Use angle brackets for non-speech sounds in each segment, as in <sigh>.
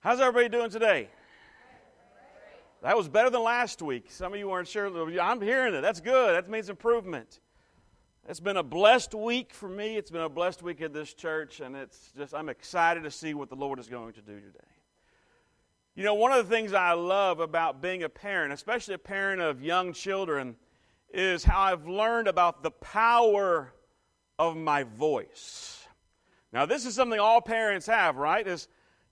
How's everybody doing today? That was better than last week. Some of you weren't sure. I'm hearing it. That's good. That means improvement. It's been a blessed week for me. It's been a blessed week at this church, and it's just I'm excited to see what the Lord is going to do today. You know, one of the things I love about being a parent, especially a parent of young children, is how I've learned about the power of my voice. Now, this is something all parents have, right? Is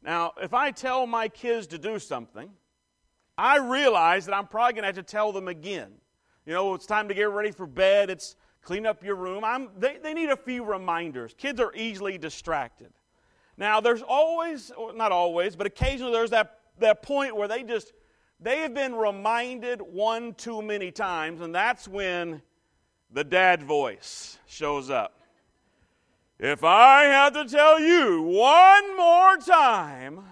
now, if I tell my kids to do something, I realize that I'm probably going to have to tell them again. You know, it's time to get ready for bed. It's clean up your room. I'm, they, they need a few reminders. Kids are easily distracted. Now, there's always, not always, but occasionally there's that, that point where they just, they have been reminded one too many times, and that's when the dad voice shows up. If I had to tell you one more time,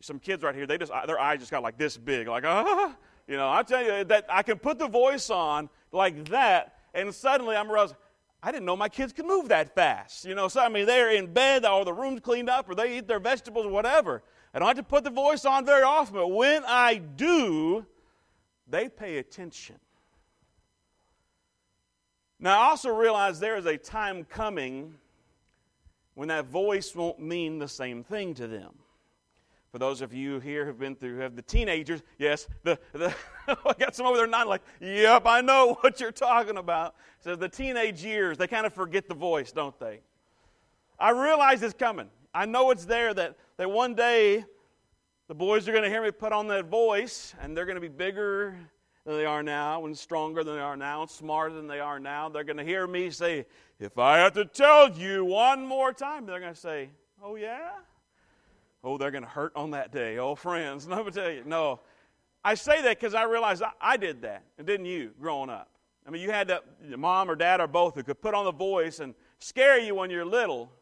some kids right here, they just their eyes just got like this big, like ah, you know. I tell you that I can put the voice on like that, and suddenly I'm realizing I didn't know my kids could move that fast. You know, so I mean they're in bed, or the room's cleaned up, or they eat their vegetables, or whatever. I don't have to put the voice on very often, but when I do, they pay attention. Now, I also realize there is a time coming when that voice won't mean the same thing to them. For those of you here who've been through, have the teenagers, yes, the, the <laughs> I got some over there nodding like, yep, I know <laughs> what you're talking about. So the teenage years, they kind of forget the voice, don't they? I realize it's coming. I know it's there that, that one day the boys are going to hear me put on that voice, and they're going to be bigger than they are now, and stronger than they are now, and smarter than they are now. They're going to hear me say, If I have to tell you one more time, they're going to say, Oh, yeah? Oh, they're going to hurt on that day. Oh, friends, <laughs> let me tell you. No. I say that because I realize I, I, did that, and didn't you, growing up? I mean, you had that, mom or dad or both who could put on the voice and scare you when you're little.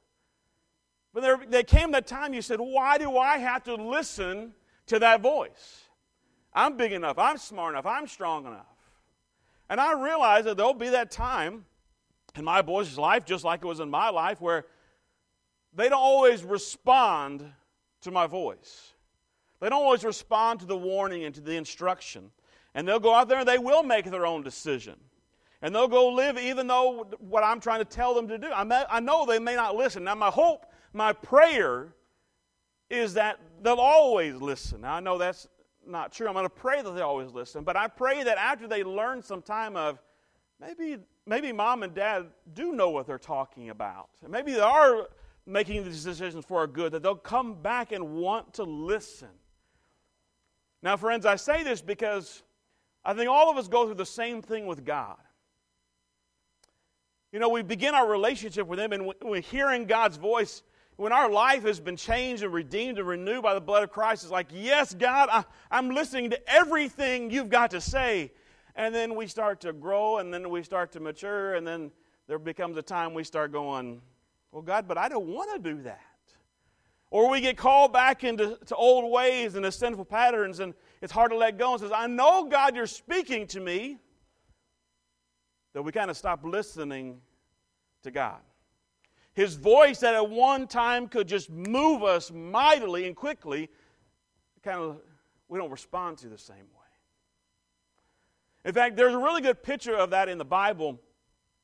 But there, there came that time you said, Why do I have to listen to that voice? I'm big enough. I'm smart enough. I'm strong enough. And I realize that there'll be that time in my boys' life, just like it was in my life, where they don't always respond to my voice. They don't always respond to the warning and to the instruction. And they'll go out there and they will make their own decision. And they'll go live even though what I'm trying to tell them to do. I, may, I know they may not listen. Now, my hope, my prayer is that they'll always listen. Now, I know that's not true. I'm going to pray that they always listen, but I pray that after they learn some time of maybe maybe mom and dad do know what they're talking about. Maybe they are making these decisions for our good, that they'll come back and want to listen. Now, friends, I say this because I think all of us go through the same thing with God. You know, we begin our relationship with Him, and we're hearing God's voice when our life has been changed and redeemed and renewed by the blood of Christ, it's like, yes, God, I, I'm listening to everything you've got to say. And then we start to grow, and then we start to mature, and then there becomes a time we start going, well, God, but I don't want to do that. Or we get called back into old ways and the sinful patterns, and it's hard to let go and says, I know, God, you're speaking to me. That we kind of stop listening to God. His voice that at one time could just move us mightily and quickly, kind of, we don't respond to the same way. In fact, there's a really good picture of that in the Bible.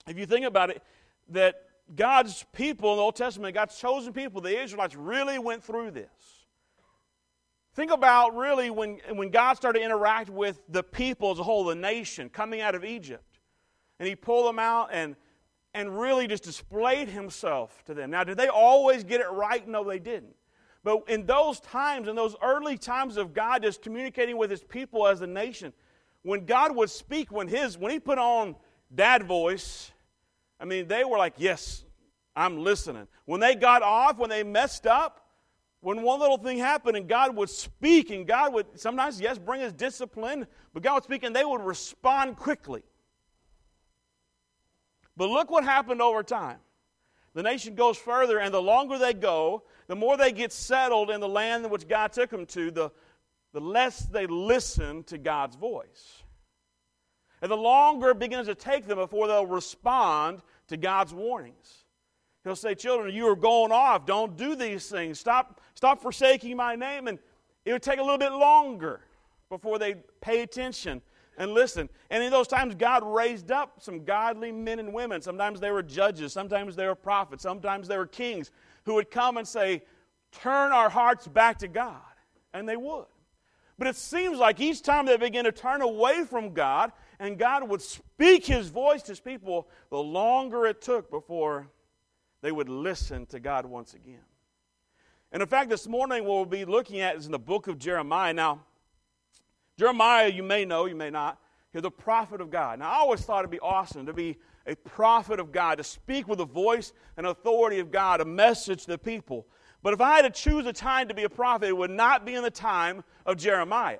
If you think about it, that God's people in the Old Testament, God's chosen people, the Israelites, really went through this. Think about really when, when God started to interact with the people as a whole, the nation, coming out of Egypt. And He pulled them out and and really just displayed himself to them. Now, did they always get it right? No, they didn't. But in those times, in those early times of God just communicating with his people as a nation, when God would speak, when his when he put on dad voice, I mean, they were like, Yes, I'm listening. When they got off, when they messed up, when one little thing happened and God would speak, and God would sometimes, yes, bring his discipline, but God would speak and they would respond quickly. But look what happened over time. The nation goes further, and the longer they go, the more they get settled in the land which God took them to, the, the less they listen to God's voice. And the longer it begins to take them before they'll respond to God's warnings. He'll say, Children, you are going off. Don't do these things. Stop, stop forsaking my name. And it would take a little bit longer before they pay attention and listen. And in those times, God raised up some godly men and women. Sometimes they were judges, sometimes they were prophets, sometimes they were kings who would come and say, Turn our hearts back to God. And they would. But it seems like each time they begin to turn away from God and God would speak his voice to his people, the longer it took before they would listen to God once again. And in fact, this morning, what we'll be looking at is in the book of Jeremiah. Now, Jeremiah, you may know, you may not, he's the prophet of God. Now, I always thought it'd be awesome to be a prophet of God, to speak with the voice and authority of God, a message to the people. But if I had to choose a time to be a prophet, it would not be in the time of Jeremiah.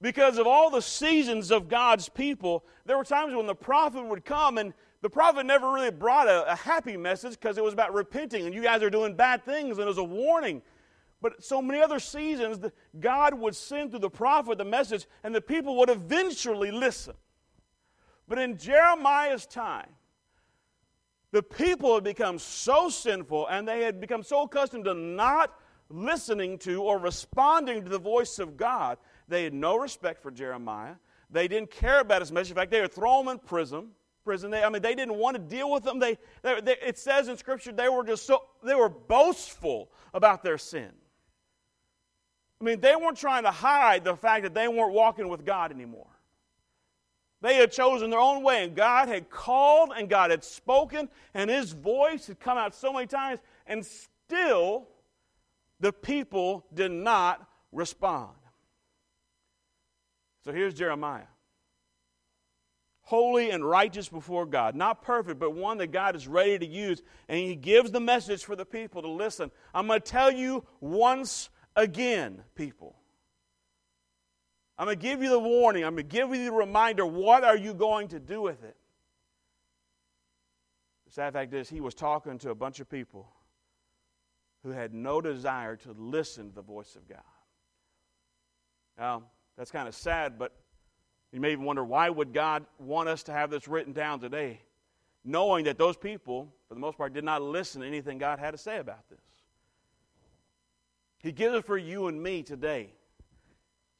Because of all the seasons of God's people, there were times when the prophet would come, and the prophet never really brought a, a happy message because it was about repenting, and you guys are doing bad things, and it was a warning. But so many other seasons, God would send through the prophet the message, and the people would eventually listen. But in Jeremiah's time, the people had become so sinful and they had become so accustomed to not listening to or responding to the voice of God. They had no respect for Jeremiah. They didn't care about his message. In fact, they throw him in prison. Prison. They, I mean, they didn't want to deal with them. They, they, they, it says in Scripture they were just so they were boastful about their sin. I mean, they weren't trying to hide the fact that they weren't walking with God anymore. They had chosen their own way, and God had called and God had spoken, and His voice had come out so many times, and still the people did not respond. So here's Jeremiah. Holy and righteous before God. Not perfect, but one that God is ready to use. And he gives the message for the people to listen. I'm going to tell you once again, people. I'm going to give you the warning. I'm going to give you the reminder. What are you going to do with it? The sad fact is, he was talking to a bunch of people who had no desire to listen to the voice of God. Now, that's kind of sad, but you may even wonder why would God want us to have this written down today, knowing that those people, for the most part, did not listen to anything God had to say about this. He gives it for you and me today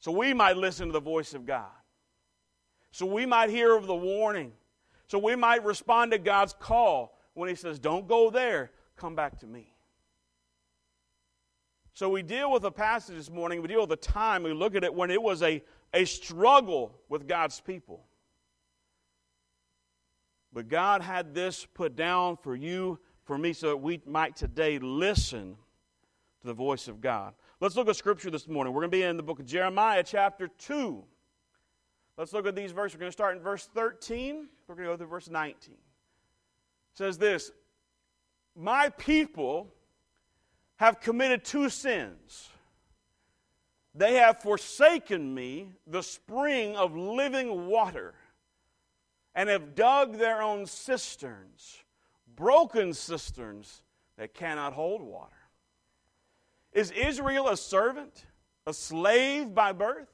so we might listen to the voice of God. So we might hear of the warning. So we might respond to God's call when He says, Don't go there, come back to me. So we deal with a passage this morning, we deal with a time, we look at it when it was a, a struggle with God's people. But God had this put down for you, for me, so that we might today listen to the voice of God. Let's look at Scripture this morning. We're going to be in the book of Jeremiah, chapter 2. Let's look at these verses. We're going to start in verse 13. We're going to go through verse 19. It says this My people have committed two sins. They have forsaken me, the spring of living water, and have dug their own cisterns, broken cisterns that cannot hold water. Is Israel a servant, a slave by birth?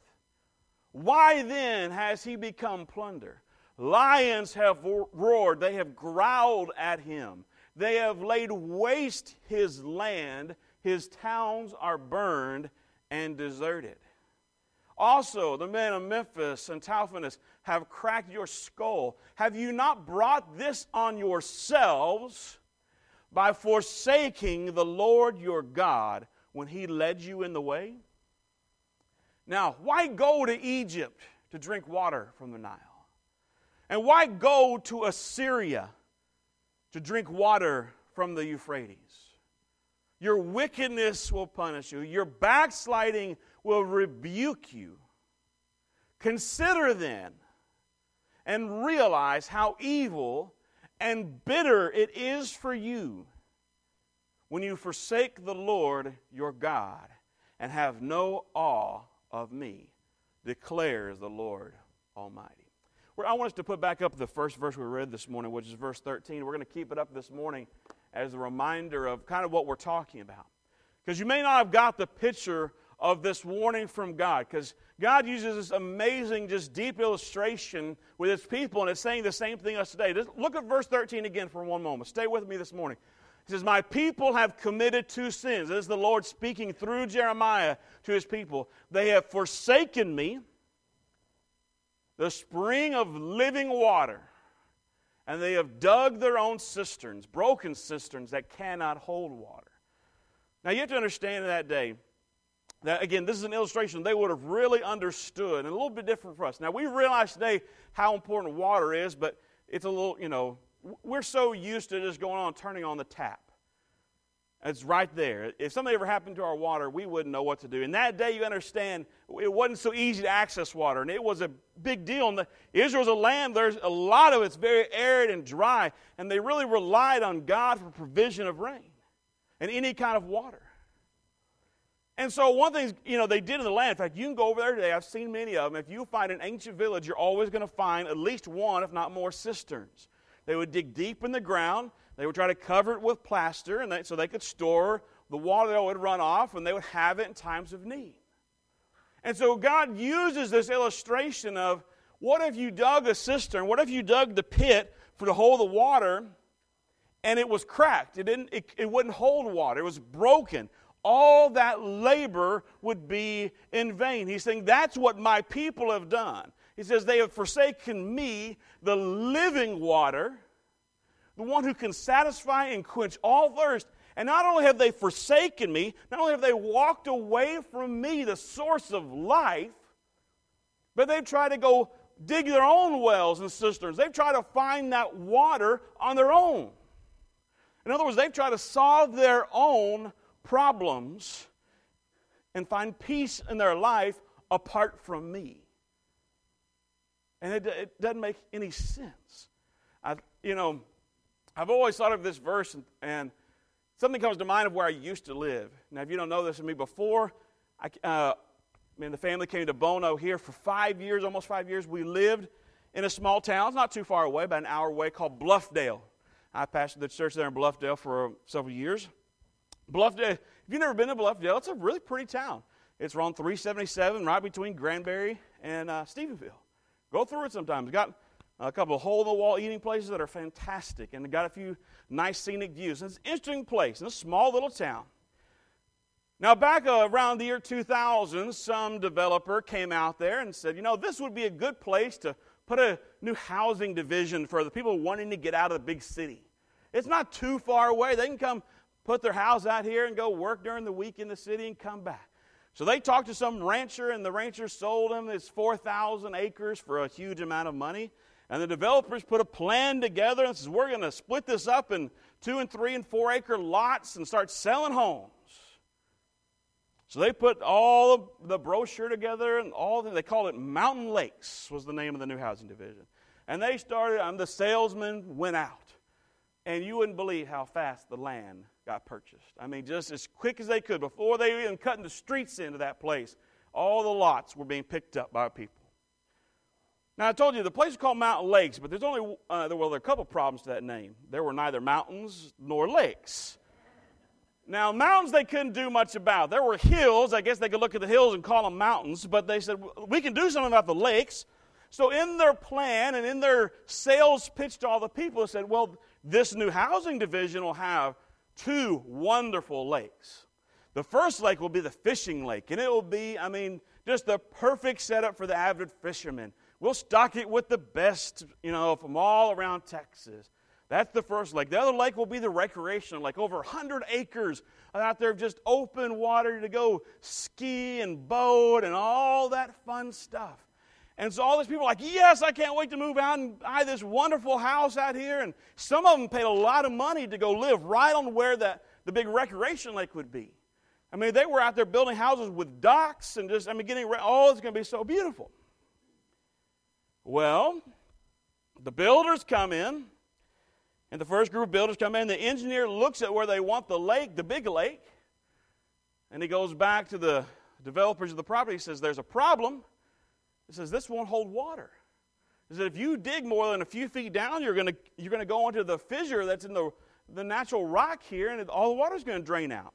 Why then has he become plunder? Lions have roared, they have growled at him. They have laid waste his land, his towns are burned and deserted. Also, the men of Memphis and Tahpanhes have cracked your skull. Have you not brought this on yourselves by forsaking the Lord your God? When he led you in the way? Now, why go to Egypt to drink water from the Nile? And why go to Assyria to drink water from the Euphrates? Your wickedness will punish you, your backsliding will rebuke you. Consider then and realize how evil and bitter it is for you when you forsake the Lord your God and have no awe of me, declares the Lord Almighty. Where I want us to put back up the first verse we read this morning, which is verse 13. We're going to keep it up this morning as a reminder of kind of what we're talking about. Because you may not have got the picture of this warning from God because God uses this amazing, just deep illustration with his people, and it's saying the same thing us today. Just look at verse 13 again for one moment. Stay with me this morning. He says, My people have committed two sins. This is the Lord speaking through Jeremiah to his people. They have forsaken me, the spring of living water, and they have dug their own cisterns, broken cisterns that cannot hold water. Now you have to understand in that day, that, again, this is an illustration they would have really understood, and a little bit different for us. Now, we realize today how important water is, but it's a little, you know, we're so used to just going on turning on the tap. It's right there. If something ever happened to our water, we wouldn't know what to do. In that day, you understand, it wasn't so easy to access water, and it was a big deal. And Israel's a land, there's a lot of it's very arid and dry, and they really relied on God for provision of rain and any kind of water. And so one thing, you know, they did in the land, in fact, you can go over there today, I've seen many of them. If you find an ancient village, you're always going to find at least one, if not more, cisterns. They would dig deep in the ground. They would try to cover it with plaster and they, so they could store the water that would run off and they would have it in times of need. And so God uses this illustration of what if you dug a cistern, what if you dug the pit for to hold the water and it was cracked? It, didn't, it, it wouldn't hold water, it was broken all that labor would be in vain. He's saying, That's what my people have done. He says, They have forsaken me, the living water, the one who can satisfy and quench all thirst. And not only have they forsaken me, not only have they walked away from me, the source of life, but they've tried to go dig their own wells and cisterns. They've tried to find that water on their own. In other words, they've tried to solve their own problems and find peace in their life apart from me. And it, it doesn't make any sense. I, you know, I've always thought of this verse, and, and, something comes to mind of where I used to live. Now, if you don't know this of me, before I, uh, the family came to Bono here for five years, almost five years, we lived in a small town. It's not too far away, about an hour away, called Bluffdale. I pastored the church there in Bluffdale for several years. Bluffdale, if you've never been to Bluffdale, it's a really pretty town. It's around 377, right between Granbury and uh, Stephenville. Go through it sometimes. Got a couple of hole in the wall eating places that are fantastic, and got a few nice scenic views. And it's an interesting place in a small little town. Now, back uh, around the year 2000, some developer came out there and said, you know, this would be a good place to put a new housing division for the people wanting to get out of the big city. It's not too far away. They can come put their house out here and go work during the week in the city and come back. So they talked to some rancher, and the rancher sold them this 4,000 acres for a huge amount of money. And the developers put a plan together and says, We're going to split this up in two and three and four acre lots and start selling homes. So they put all the brochure together and all the, they called it Mountain Lakes was the name of the new housing division. And they started, um, the salesman went out. And you wouldn't believe how fast the land got purchased. I mean, just as quick as they could, before they even cutting the streets into that place, all the lots were being picked up by people. Now, I told you the place is called Mountain Lakes, but there's only, uh, there, well, there are a couple problems to that name. There were neither mountains nor lakes. Now, mountains they couldn't do much about. There were hills. I guess they could look at the hills and call them mountains, but they said, we can do something about the lakes. So, in their plan and in their sales pitch to all the people, they said, well, this new housing division will have two wonderful lakes. The first lake will be the fishing lake, and it will be, I mean, just the perfect setup for the avid fisherman. We'll stock it with the best, you know, from all around Texas. That's the first lake. The other lake will be the recreational lake, over 100 acres out there of just open water to go ski and boat and all that fun stuff. And so all these people are like, yes, I can't wait to move out and buy this wonderful house out here. And some of them paid a lot of money to go live right on where that, the big recreation lake would be. I mean, they were out there building houses with docks and just, I mean, getting, oh, it's going to be so beautiful. Well, the builders come in, and the first group of builders come in. The engineer looks at where they want the lake, the big lake, and he goes back to the developers of the property. He says, There's a problem. It says this won't hold water. It says if you dig more than a few feet down, you're going to you're to go into the fissure that's in the, the natural rock here, and all the water's going to drain out.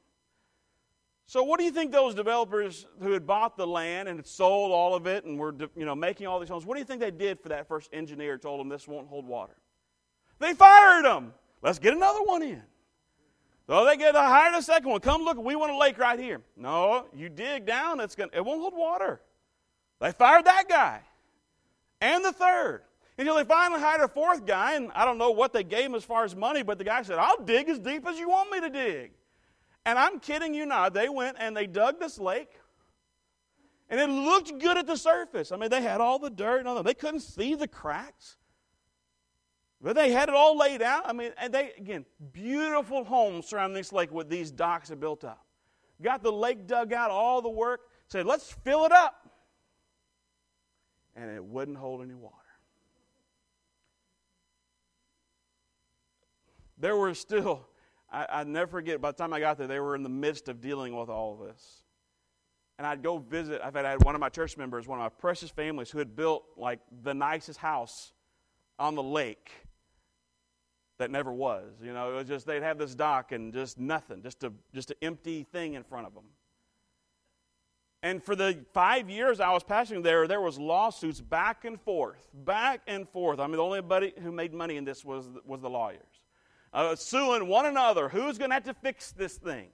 So, what do you think those developers who had bought the land and had sold all of it and were you know, making all these homes, what do you think they did for that first engineer told them this won't hold water? They fired them. Let's get another one in. So they get hired a second one. Come look, we want a lake right here. No, you dig down, it's gonna, it won't hold water. They fired that guy and the third. Until they finally hired a fourth guy, and I don't know what they gave him as far as money, but the guy said, I'll dig as deep as you want me to dig. And I'm kidding you not. They went and they dug this lake, and it looked good at the surface. I mean, they had all the dirt and all that. They couldn't see the cracks. But they had it all laid out. I mean, and they, again, beautiful homes surrounding this lake with these docks are built up. Got the lake dug out, all the work. Said, let's fill it up. And it wouldn't hold any water. There were still, I, I never forget, by the time I got there, they were in the midst of dealing with all of this. And I'd go visit, I had one of my church members, one of my precious families, who had built like the nicest house on the lake that never was. You know, it was just they'd have this dock and just nothing, just a just an empty thing in front of them. And for the five years I was pastoring there, there was lawsuits back and forth, back and forth. I mean, the only buddy who made money in this was was the lawyers, uh, suing one another. Who's going to have to fix this thing?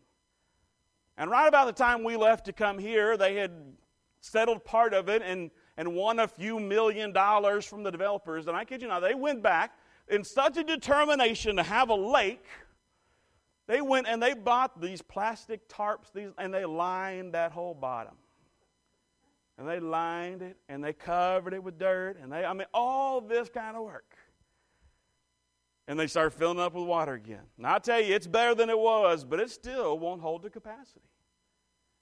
And right about the time we left to come here, they had settled part of it and and won a few million dollars from the developers. And I kid you not, they went back in such a determination to have a lake, they went and they bought these plastic tarps these, and they lined that whole bottom. And they lined it and they covered it with dirt and they, I mean, all this kind of work. And they start filling up with water again. Now, I tell you, it's better than it was, but it still won't hold the capacity.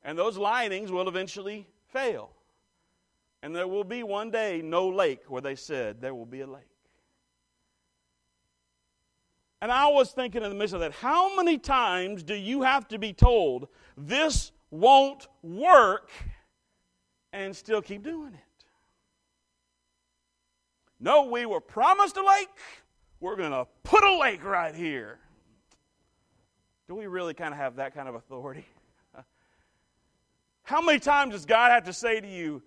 And those linings will eventually fail. And there will be one day no lake where they said there will be a lake. And I was thinking in the midst of that, how many times do you have to be told this won't work and still keep doing it? No, we were promised a lake. We're going to put a lake right here. Do we really kind of have that kind of authority? How many times does God have to say to you,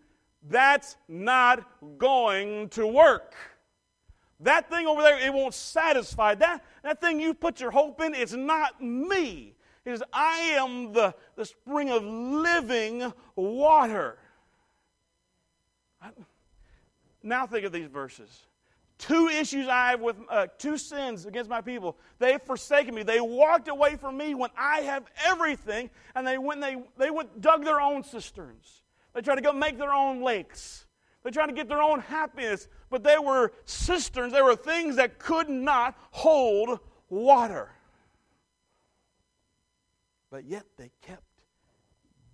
that's not going to work? That thing over there, it won't satisfy. That, that thing you put your hope in, it's not me. It is I am the, the spring of living water. I, now think of these verses. Two issues I have with, uh, two sins against my people. They have forsaken me. They walked away from me when I have everything, and they went, they, they went, dug their own cisterns. They tried to go make their own lakes. They tried to get their own happiness but they were cisterns, they were things that could not hold water. But yet they kept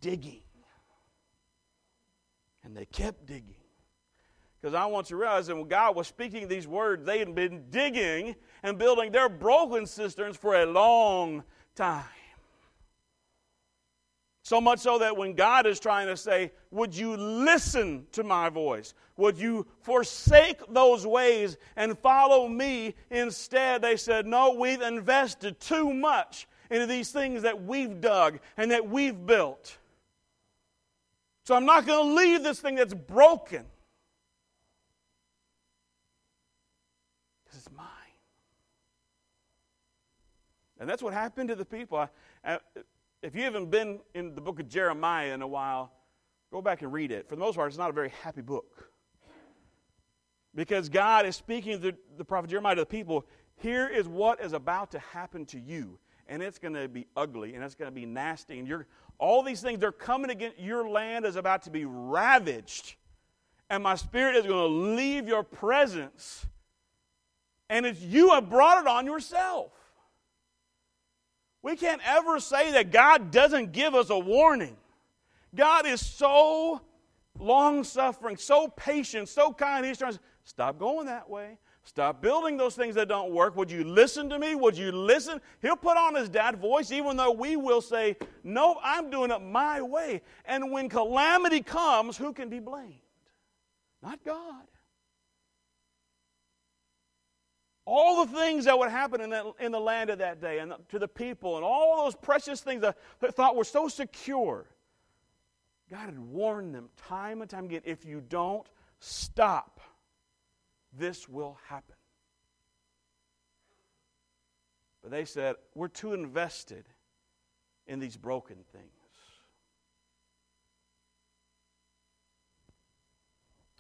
digging. And they kept digging. Because I want you to realize that when God was speaking these words, they had been digging and building their broken cisterns for a long time. So much so that when God is trying to say, Would you listen to my voice? Would you forsake those ways and follow me instead? They said, No, we've invested too much into these things that we've dug and that we've built. So I'm not going to leave this thing that's broken. Because it's mine. And that's what happened to the people. I, I, if you haven't been in the book of Jeremiah in a while, go back and read it. For the most part, it's not a very happy book. Because God is speaking to the prophet Jeremiah to the people here is what is about to happen to you. And it's going to be ugly and it's going to be nasty. And you're, all these things, they're coming against your land is about to be ravaged. And my spirit is going to leave your presence. And it's, you have brought it on yourself. We can't ever say that God doesn't give us a warning. God is so long suffering, so patient, so kind. He's trying to stop going that way. Stop building those things that don't work. Would you listen to me? Would you listen? He'll put on his dad voice, even though we will say, No, I'm doing it my way. And when calamity comes, who can be blamed? Not God. All the things that would happen in, that, in the land of that day and to the people and all those precious things that they thought were so secure. God had warned them time and time again if you don't stop, this will happen. But they said, we're too invested in these broken things.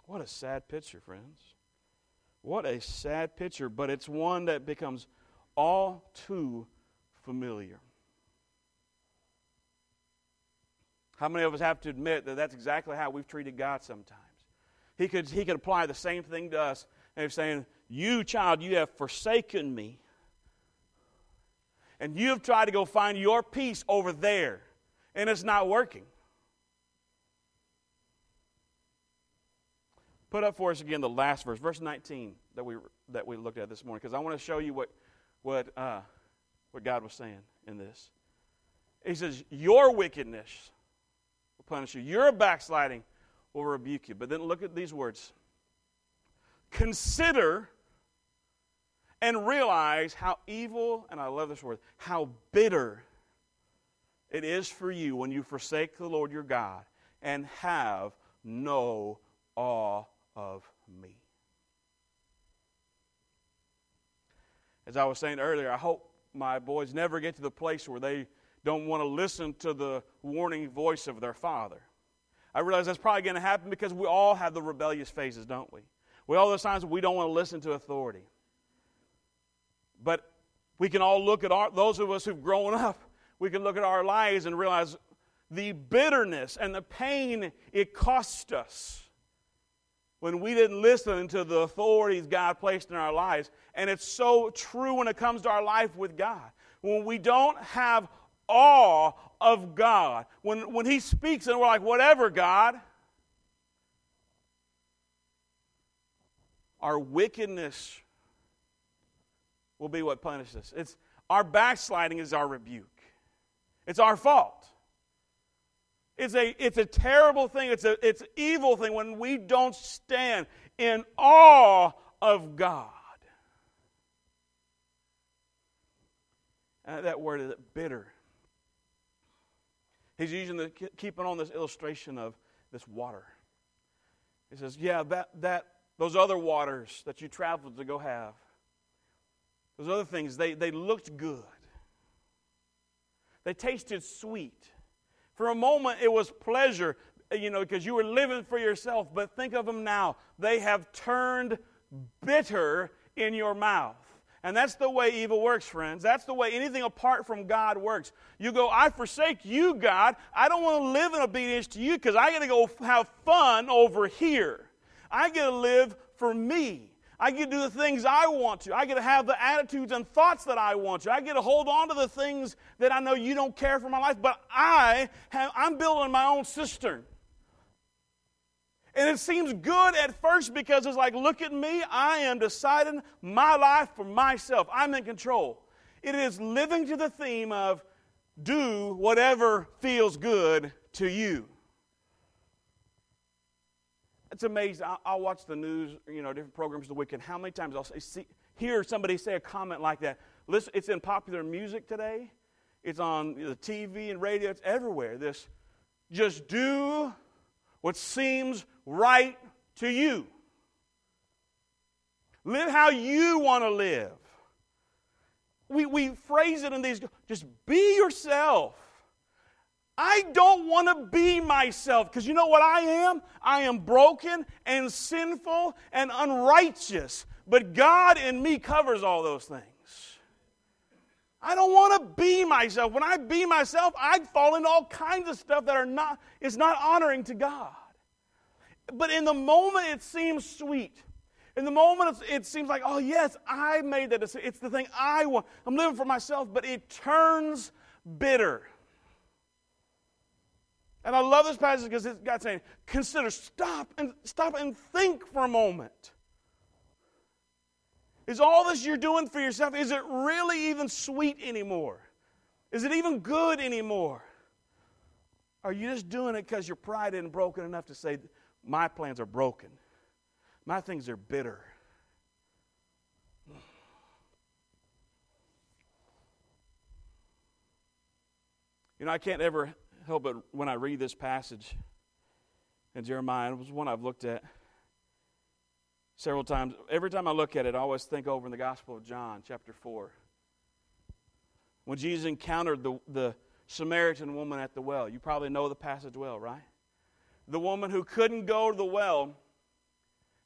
What a sad picture, friends. What a sad picture, but it's one that becomes all too familiar. How many of us have to admit that that's exactly how we've treated God sometimes? He could, he could apply the same thing to us and he's saying, You, child, you have forsaken me. And you have tried to go find your peace over there, and it's not working. Put up for us again the last verse, verse 19 that we, that we looked at this morning, because I want to show you what, what, uh, what God was saying in this. He says, Your wickedness will punish you, your backsliding will rebuke you. But then look at these words Consider and realize how evil, and I love this word, how bitter it is for you when you forsake the Lord your God and have no awe of me. As I was saying earlier, I hope my boys never get to the place where they don't want to listen to the warning voice of their father. I realize that's probably going to happen because we all have the rebellious phases, don't we? We all those times we don't want to listen to authority. But we can all look at our, those of us who've grown up, we can look at our lives and realize the bitterness and the pain it cost us when we didn't listen to the authorities God placed in our lives. And it's so true when it comes to our life with God. When we don't have awe of God, when, when He speaks and we're like, whatever, God, our wickedness will be what punishes us. It's, our backsliding is our rebuke, it's our fault. It's a, it's a terrible thing. It's, a, it's an evil thing when we don't stand in awe of God. And that word is bitter. He's using the keeping on this illustration of this water. He says, "Yeah, that that those other waters that you traveled to go have, those other things, they, they looked good. They tasted sweet. For a moment, it was pleasure, you know, because you were living for yourself. But think of them now. They have turned bitter in your mouth. And that's the way evil works, friends. That's the way anything apart from God works. You go, I forsake you, God. I don't want to live in obedience to you because I got to go have fun over here. I get to live for me. I get to do the things I want to. I get to have the attitudes and thoughts that I want to. I get to hold on to the things that I know you don't care for my life, but I have, I'm building my own cistern. And it seems good at first because it's like, look at me, I am deciding my life for myself. I'm in control. It is living to the theme of do whatever feels good to you. It's amazing. I'll, I'll, watch the news, you know, different programs the weekend. how many times I'll see, hear somebody say a comment like that. Listen, it's in popular music today. It's on the TV and radio. It's everywhere. This, just do what seems right to you. Live how you want to live. We, we phrase it in these, just be yourself. I don't want to be myself because you know what I am? I am broken and sinful and unrighteous. But God in me covers all those things. I don't want to be myself. When I be myself, I fall into all kinds of stuff that are not is not honoring to God. But in the moment it seems sweet. In the moment it seems like, oh yes, I made that decision. It's the thing I want. I'm living for myself, but it turns bitter. And I love this passage because it's God saying, consider, stop and stop and think for a moment. Is all this you're doing for yourself, is it really even sweet anymore? Is it even good anymore? Are you just doing it because your pride isn't broken enough to say, my plans are broken? My things are bitter. You know, I can't ever help but when I read this passage in Jeremiah, it was one I've looked at several times. Every time I look at it, I always think over in the Gospel of John, chapter 4. When Jesus encountered the, the Samaritan woman at the well. You probably know the passage well, right? The woman who couldn't go to the well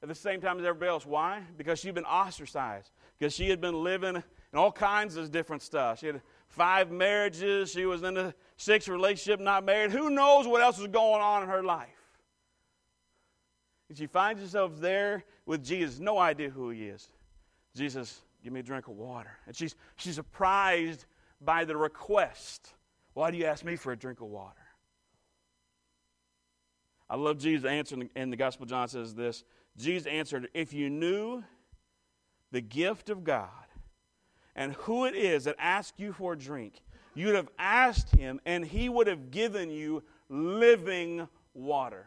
at the same time as everybody else. Why? Because she'd been ostracized. Because she had been living in all kinds of different stuff. She had five marriages. She was in a sixth relationship, not married. Who knows what else was going on in her life? And she finds herself there with Jesus, no idea who he is. Jesus, give me a drink of water. And she's, she's surprised by the request. Why do you ask me for a drink of water? I love Jesus' answer in the Gospel. John says this Jesus answered, If you knew the gift of God and who it is that asks you for a drink, you'd have asked him, and he would have given you living water.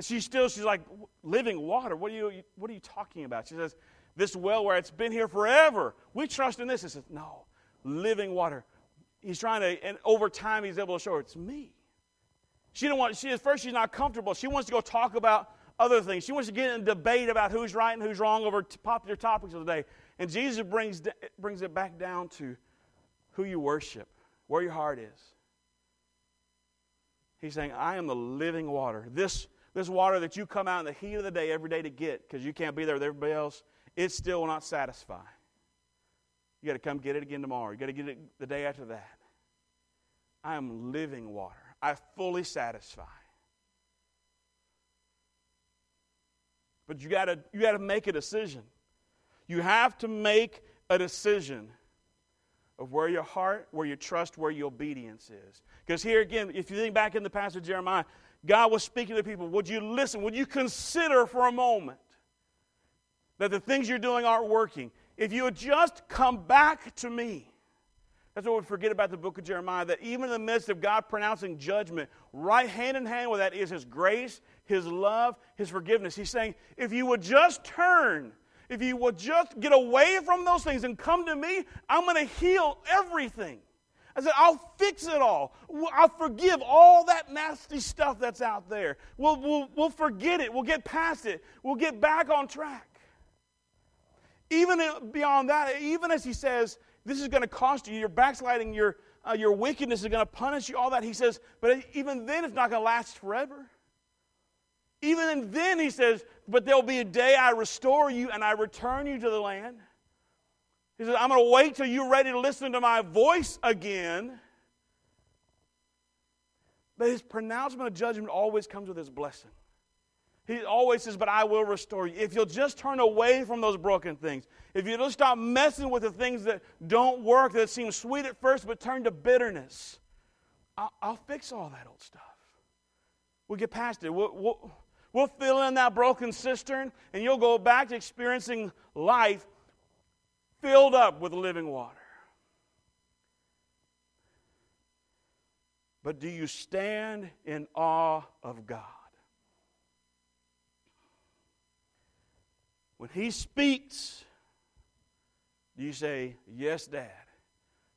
She's still, she's like, living water? What are you, what are you talking about? She says, this well where it's been here forever. We trust in this. He says, no, living water. He's trying to, and over time, he's able to show her, it's me. She don't want, she at first she's not comfortable. She wants to go talk about other things. She wants to get in a debate about who's right and who's wrong over popular topics of the day. And Jesus brings, brings it back down to who you worship, where your heart is. He's saying, I am the living water. This, this water that you come out in the heat of the day every day to get because you can't be there with everybody else, it still will not satisfy. You got to come get it again tomorrow. You got to get it the day after that. I am living water. I fully satisfy. But you got to you got to make a decision. You have to make a decision of where your heart, where your trust, where your obedience is. Because here again, if you think back in the passage of Jeremiah, God was speaking to people. Would you listen? Would you consider for a moment that the things you're doing aren't working? If you would just come back to me. That's what we forget about the book of Jeremiah, that even in the midst of God pronouncing judgment, right hand in hand with that is His grace, His love, His forgiveness. He's saying, if you would just turn, if you would just get away from those things and come to me, I'm going to heal everything. I said, I'll fix it all. I'll forgive all that nasty stuff that's out there. We'll, we'll, we'll forget it. We'll get past it. We'll get back on track. Even beyond that, even as he says, this is going to cost you, your backsliding, your, uh, your wickedness is going to punish you, all that, he says, but even then it's not going to last forever. Even then, he says, but there'll be a day I restore you and I return you to the land. He says, I'm going to wait till you're ready to listen to my voice again. But his pronouncement of judgment always comes with his blessing. He always says, But I will restore you. If you'll just turn away from those broken things, if you'll just stop messing with the things that don't work, that seem sweet at first, but turn to bitterness, I'll, I'll fix all that old stuff. We'll get past it. We'll, we'll, we'll fill in that broken cistern, and you'll go back to experiencing life filled up with living water. But do you stand in awe of God? When he speaks, you say, Yes, Dad.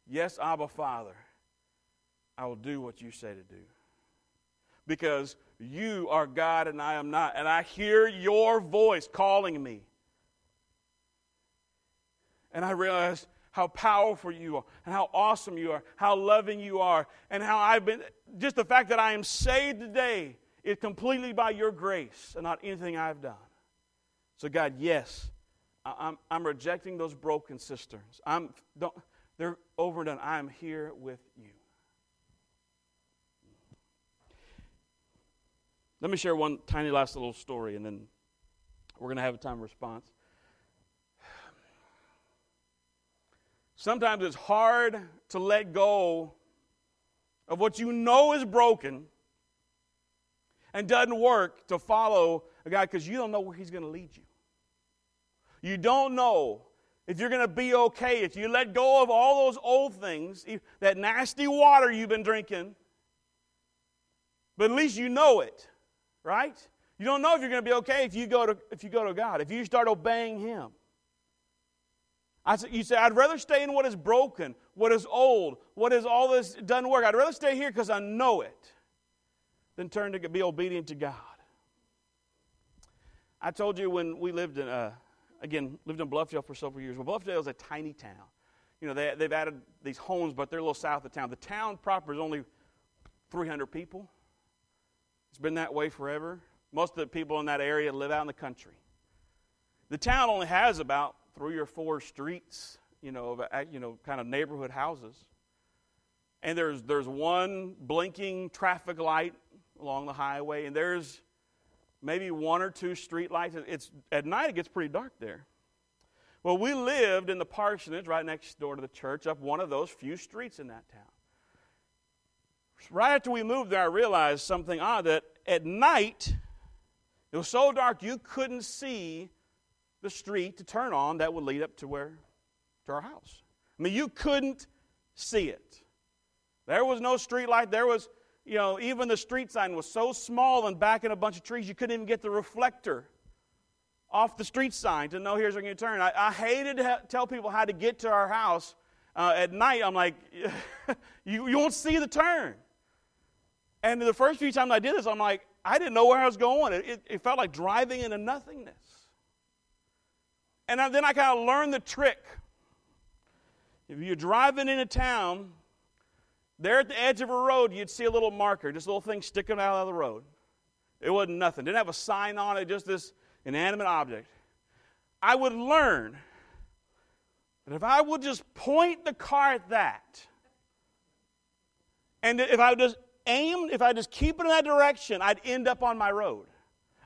Yes, Abba, Father. I will do what you say to do. Because you are God and I am not. And I hear your voice calling me. And I realize how powerful you are, and how awesome you are, how loving you are, and how I've been. Just the fact that I am saved today is completely by your grace and not anything I've done. So, God, yes, I'm, I'm rejecting those broken cisterns. I'm, don't, they're overdone. I'm here with you. Let me share one tiny last little story, and then we're going to have a time response. Sometimes it's hard to let go of what you know is broken and doesn't work to follow a guy because you don't know where he's going to lead you. You don't know if you're going to be okay if you let go of all those old things, that nasty water you've been drinking. But at least you know it, right? You don't know if you're going to be okay if you go to if you go to God, if you start obeying Him. I, you say, I'd rather stay in what is broken, what is old, what is all this doesn't work. I'd rather stay here because I know it than turn to be obedient to God. I told you when we lived in, uh, again, lived in Bluffdale for several years. Well, Bluffdale is a tiny town. You know, they, they've added these homes, but they're a little south of town. The town proper is only 300 people. It's been that way forever. Most of the people in that area live out in the country. The town only has about three or four streets, you know, of, uh, you know, kind of neighborhood houses. And there's, there's one blinking traffic light along the highway, and there's maybe one or two street lights. It's, at night, it gets pretty dark there. Well, we lived in the parsonage right next door to the church, up one of those few streets in that town. Right after we moved there, I realized something odd that at night, it was so dark you couldn't see the street to turn on that would lead up to where to our house. I mean, you couldn't see it. There was no street light. There was, you know, even the street sign was so small and back in a bunch of trees, you couldn't even get the reflector off the street sign to know here's where to turn. I, I hated to ha- tell people how to get to our house uh, at night. I'm like, <laughs> you, you won't see the turn. And the first few times I did this, I'm like, I didn't know where I was going. It, it, it felt like driving into nothingness. And then I kind of learned the trick. If you're driving into town, there at the edge of a road, you'd see a little marker, just a little thing sticking out of the road. It wasn't nothing. Didn't have a sign on it, just this inanimate object. I would learn that if I would just point the car at that, and if I would just aim, if I just keep it in that direction, I'd end up on my road.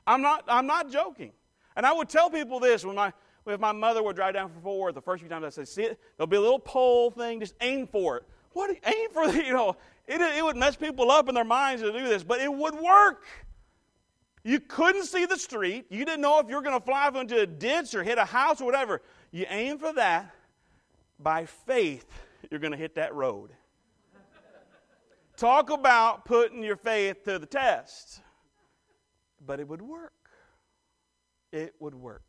I'm not, I'm not joking. And I would tell people this when my if my mother would drive down from Fort Worth, the first few times I said, see it? There'll be a little pole thing, just aim for it. What? Aim for the, <laughs> you know, it, it would mess people up in their minds to do this, but it would work. You couldn't see the street. You didn't know if you were going to fly into a ditch or hit a house or whatever. You aim for that. By faith, you're going to hit that road. Talk about putting your faith to the test. But it would work. It would work.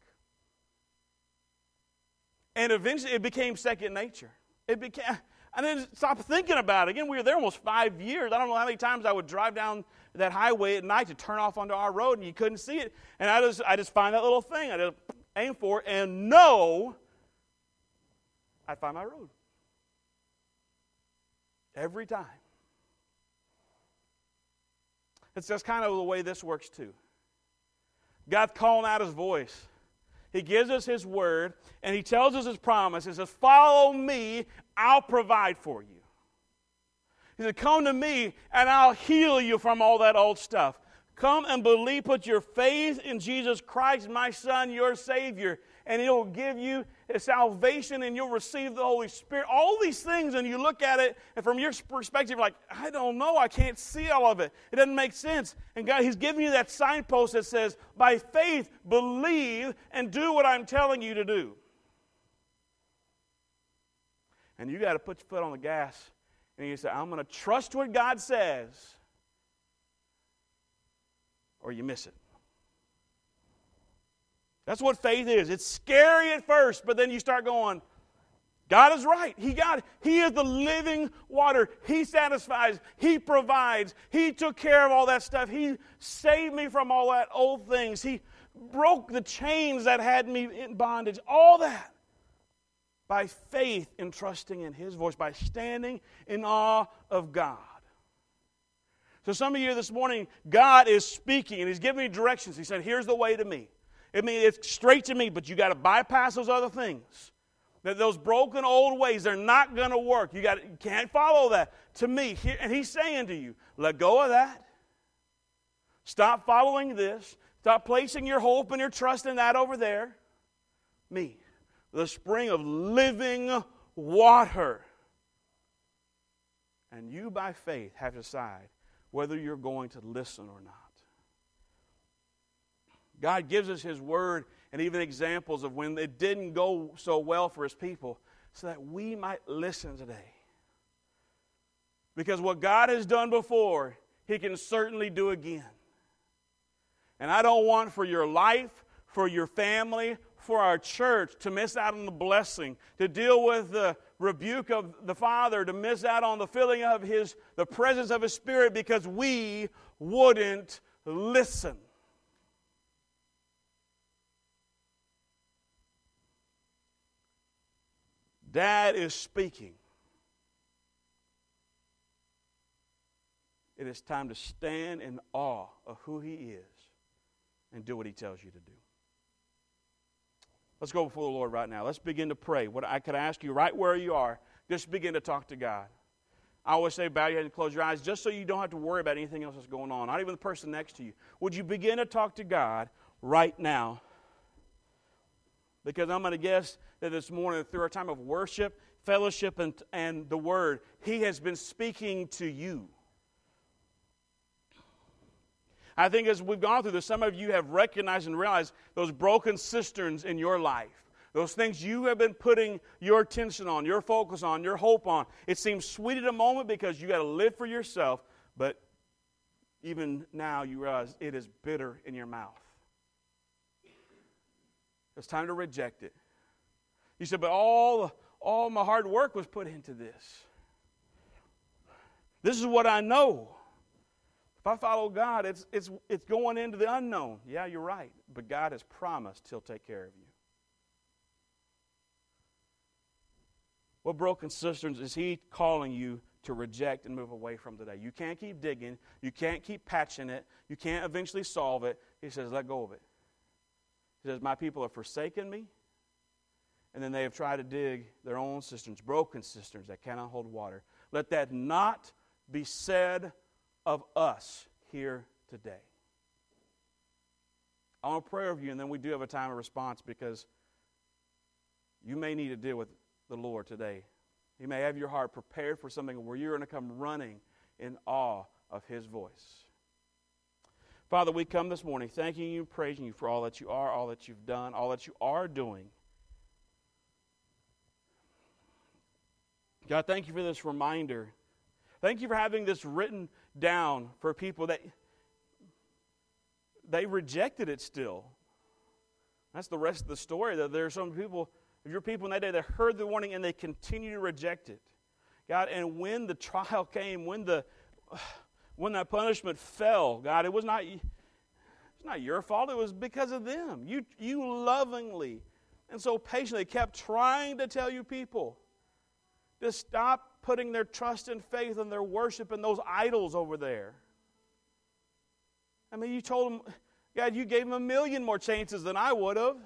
And eventually it became second nature. It became, I didn't stop thinking about it. Again, we were there almost five years. I don't know how many times I would drive down that highway at night to turn off onto our road and you couldn't see it. And I just, I just find that little thing. I just aim for it and know I'd find my road. Every time. It's just kind of the way this works too. God's calling out his voice. He gives us His word, and He tells us His promise. He says, Follow me, I'll provide for you. He said, Come to me, and I'll heal you from all that old stuff. Come and believe, put your faith in Jesus Christ, my Son, your Savior, and it'll give you salvation and you'll receive the Holy Spirit. All these things, and you look at it, and from your perspective, you're like, I don't know, I can't see all of it. It doesn't make sense. And God, He's giving you that signpost that says, by faith, believe and do what I'm telling you to do. And you got to put your foot on the gas and you say, I'm going to trust what God says, or you miss it. That's what faith is. It's scary at first, but then you start going, God is right. He got it. He is the living water. He satisfies. He provides. He took care of all that stuff. He saved me from all that old things. He broke the chains that had me in bondage. All that by faith in trusting in His voice, by standing in awe of God. So, some of you this morning, God is speaking and He's giving me directions. He said, Here's the way to me. I mean, it's straight to me, but you got to bypass those other things. That those broken old ways, they're not going to work. You, got you can't follow that. To me, and he's saying to you, let go of that. Stop following this. Stop placing your hope and your trust in that over there. Me, the spring of living water. And you, by faith, have to decide whether you're going to listen or not. God gives us His word and even examples of when it didn't go so well for His people so that we might listen today. Because what God has done before, He can certainly do again. And I don't want for your life, for your family, for our church to miss out on the blessing, to deal with the rebuke of the Father, to miss out on the filling of His, the presence of His Spirit because we wouldn't listen. Dad is speaking. It is time to stand in awe of who He is and do what He tells you to do. Let's go before the Lord right now. Let's begin to pray. What I could ask you right where you are, just begin to talk to God. I always say, bow your head and close your eyes, just so you don't have to worry about anything else that's going on, not even the person next to you. Would you begin to talk to God right now? Because I'm going to guess that this morning, through our time of worship, fellowship, and, and the Word, He has been speaking to you. I think as we've gone through this, some of you have recognized and realized those broken cisterns in your life. Those things you have been putting your attention on, your focus on, your hope on. It seems sweet at a moment because you got to live for yourself, but even now you realize it is bitter in your mouth. It's time to reject it. You said, but all, all my hard work was put into this. This is what I know. If I follow God, it's, it's, it's going into the unknown. Yeah, you're right. But God has promised He'll take care of you. What broken cisterns is He calling you to reject and move away from today? You can't keep digging. You can't keep patching it. You can't eventually solve it. He says, let go of it. He says, My people have forsaken me, and then they have tried to dig their own cisterns, broken cisterns that cannot hold water. Let that not be said of us here today. I want to pray over you, and then we do have a time of response because you may need to deal with the Lord today. He may have your heart prepared for something where you're going to come running in awe of His voice. Father, we come this morning thanking you and praising you for all that you are, all that you've done, all that you are doing. God, thank you for this reminder. Thank you for having this written down for people that they rejected it still. That's the rest of the story. That there are some people, your people in that day that heard the warning and they continue to reject it. God, and when the trial came, when the when that punishment fell, God, it was not it's not your fault. It was because of them. You you lovingly and so patiently kept trying to tell you people to stop putting their trust and faith and their worship in those idols over there. I mean, you told them, God, you gave them a million more chances than I would have.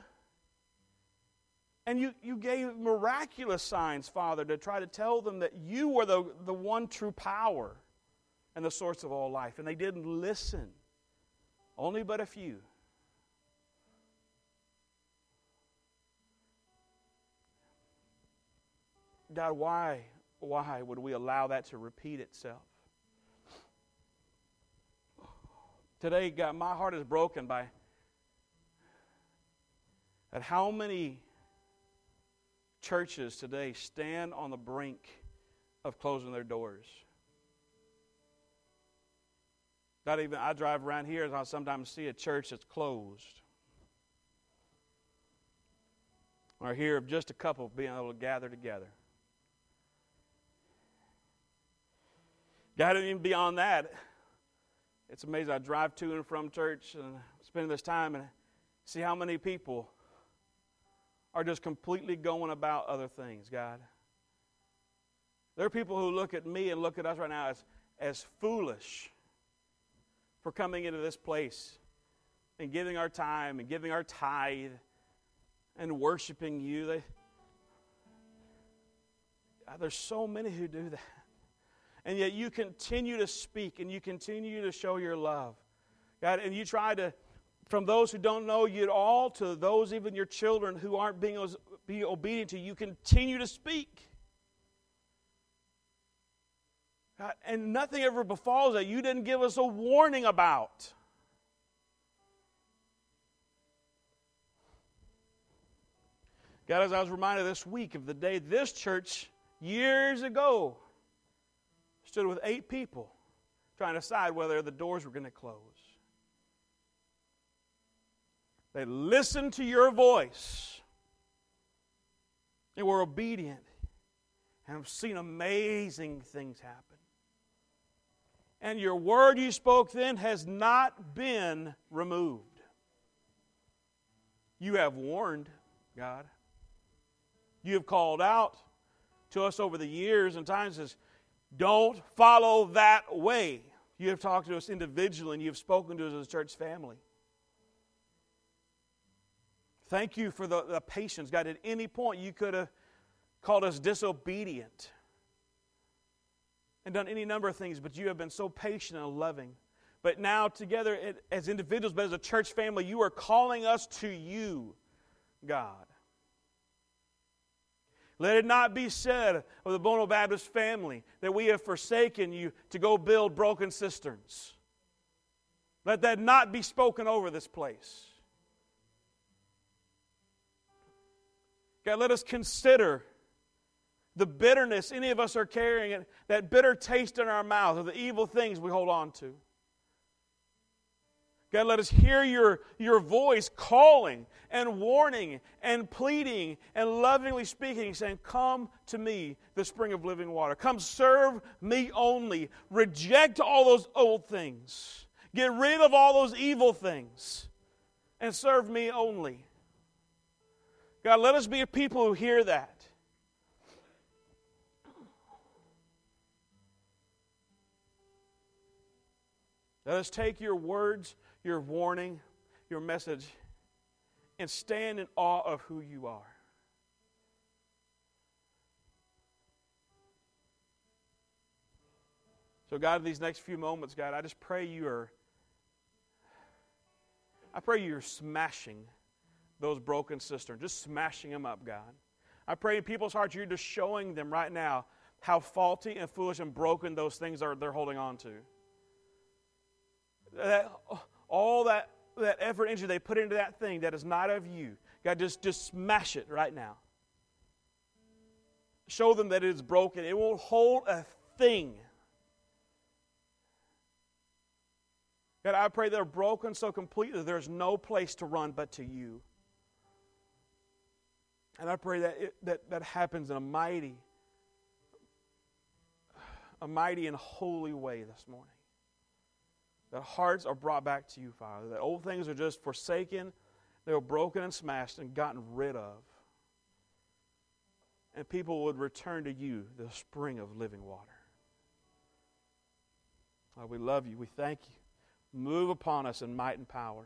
And you, you gave miraculous signs, Father, to try to tell them that you were the, the one true power and the source of all life. And they didn't listen. Only but a few. God, why? Why would we allow that to repeat itself? Today, God, my heart is broken by at how many churches today stand on the brink of closing their doors. Not even I drive around here and I sometimes see a church that's closed. Or hear of just a couple being able to gather together. God, even beyond that, it's amazing. I drive to and from church and spend this time and see how many people are just completely going about other things, God. There are people who look at me and look at us right now as, as foolish for coming into this place and giving our time and giving our tithe and worshiping you. They, there's so many who do that and yet you continue to speak and you continue to show your love. God, and you try to, from those who don't know you at all to those, even your children who aren't being be obedient to you continue to speak. Uh, and nothing ever befalls that you didn't give us a warning about. God, as I was reminded this week of the day this church, years ago, stood with eight people trying to decide whether the doors were going to close. They listened to your voice. They were obedient and have seen amazing things happen. And your word you spoke then has not been removed. You have warned, God. You have called out to us over the years and times as don't follow that way. You have talked to us individually and you have spoken to us as a church family. Thank you for the, the patience. God, at any point you could have called us disobedient and done any number of things, but you have been so patient and loving. But now, together as individuals, but as a church family, you are calling us to you, God. Let it not be said of the Bono Baptist family that we have forsaken you to go build broken cisterns. Let that not be spoken over this place. God, let us consider the bitterness any of us are carrying, that bitter taste in our mouth of the evil things we hold on to. God, let us hear your, your voice calling and warning and pleading and lovingly speaking, saying, Come to me, the spring of living water. Come serve me only. Reject all those old things. Get rid of all those evil things and serve me only. God, let us be a people who hear that. Let us take your words your warning, your message, and stand in awe of who you are. So, God, in these next few moments, God, I just pray you are. I pray you're smashing those broken cisterns, just smashing them up, God. I pray in people's hearts you're just showing them right now how faulty and foolish and broken those things are they're holding on to. That, all that, that effort energy they put into that thing that is not of you. God, just, just smash it right now. Show them that it is broken. It won't hold a thing. God, I pray they're broken so completely there's no place to run but to you. And I pray that it, that, that happens in a mighty, a mighty and holy way this morning that hearts are brought back to you, Father, that old things are just forsaken, they were broken and smashed and gotten rid of. And people would return to you, the spring of living water. Lord, we love you. We thank you. Move upon us in might and power.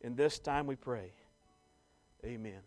In this time we pray. Amen.